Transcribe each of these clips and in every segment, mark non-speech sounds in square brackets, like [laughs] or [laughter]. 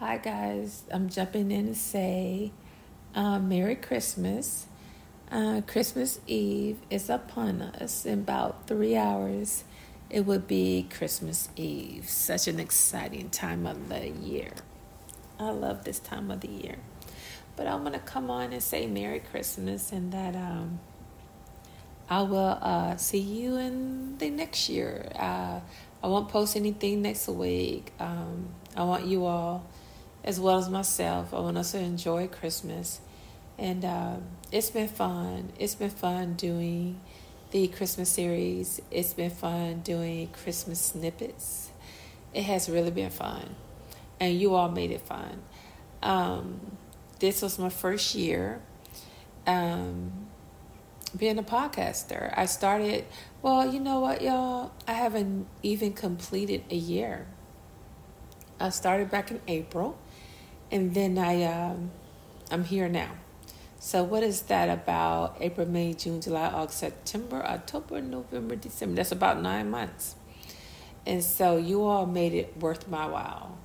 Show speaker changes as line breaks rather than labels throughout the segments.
Hi, guys. I'm jumping in to say uh, Merry Christmas. Uh, Christmas Eve is upon us. In about three hours, it would be Christmas Eve. Such an exciting time of the year. I love this time of the year. But I'm going to come on and say Merry Christmas and that um, I will uh, see you in the next year. Uh, I won't post anything next week. Um, I want you all, as well as myself, I want us to enjoy Christmas. And uh, it's been fun. It's been fun doing the Christmas series. It's been fun doing Christmas snippets. It has really been fun. And you all made it fun. Um, this was my first year. Um, being a podcaster. I started, well, you know what, y'all? I haven't even completed a year. I started back in April, and then I, um, I'm here now. So what is that about? April, May, June, July, August, September, October, November, December. That's about nine months. And so you all made it worth my while.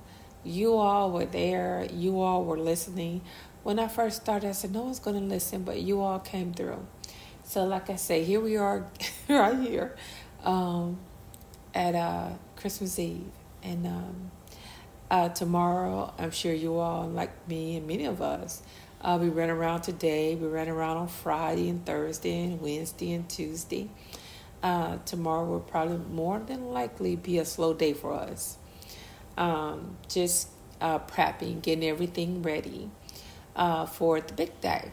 You all were there. You all were listening. When I first started, I said, no one's going to listen, but you all came through. So, like I say, here we are, [laughs] right here, um, at uh, Christmas Eve, and um, uh, tomorrow, I'm sure you all, like me and many of us, uh, we ran around today. We ran around on Friday and Thursday and Wednesday and Tuesday. Uh, tomorrow will probably more than likely be a slow day for us. Um, just uh, prepping, getting everything ready uh, for the big day.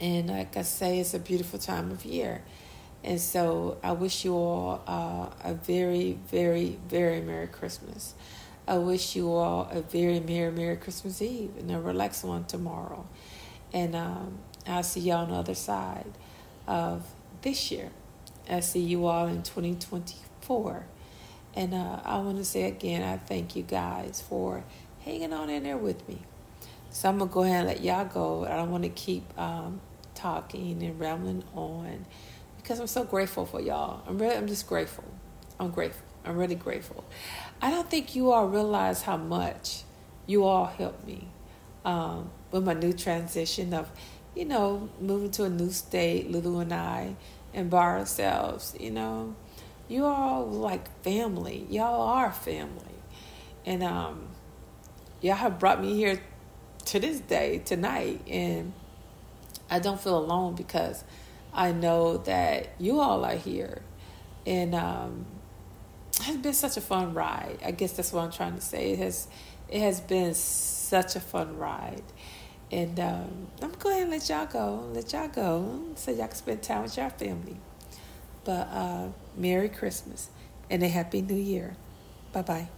And like I say, it's a beautiful time of year. And so I wish you all uh, a very, very, very Merry Christmas. I wish you all a very Merry, Merry Christmas Eve and a relaxed one tomorrow. And um, I'll see y'all on the other side of this year. I see you all in 2024. And uh, I want to say again, I thank you guys for hanging on in there with me. So I'm going to go ahead and let y'all go. I don't want to keep um, talking and rambling on because I'm so grateful for y'all. I'm really, I'm just grateful. I'm grateful. I'm really grateful. I don't think you all realize how much you all helped me um, with my new transition of, you know, moving to a new state, Lulu and I, and by ourselves. You know, you all like family. Y'all are family, and um, y'all have brought me here to this day tonight, and I don't feel alone because I know that you all are here. And um, has been such a fun ride. I guess that's what I'm trying to say. It has it has been such a fun ride. And um, I'm going to let y'all go. Let y'all go so y'all can spend time with your family. But uh, Merry Christmas and a Happy New Year. Bye bye.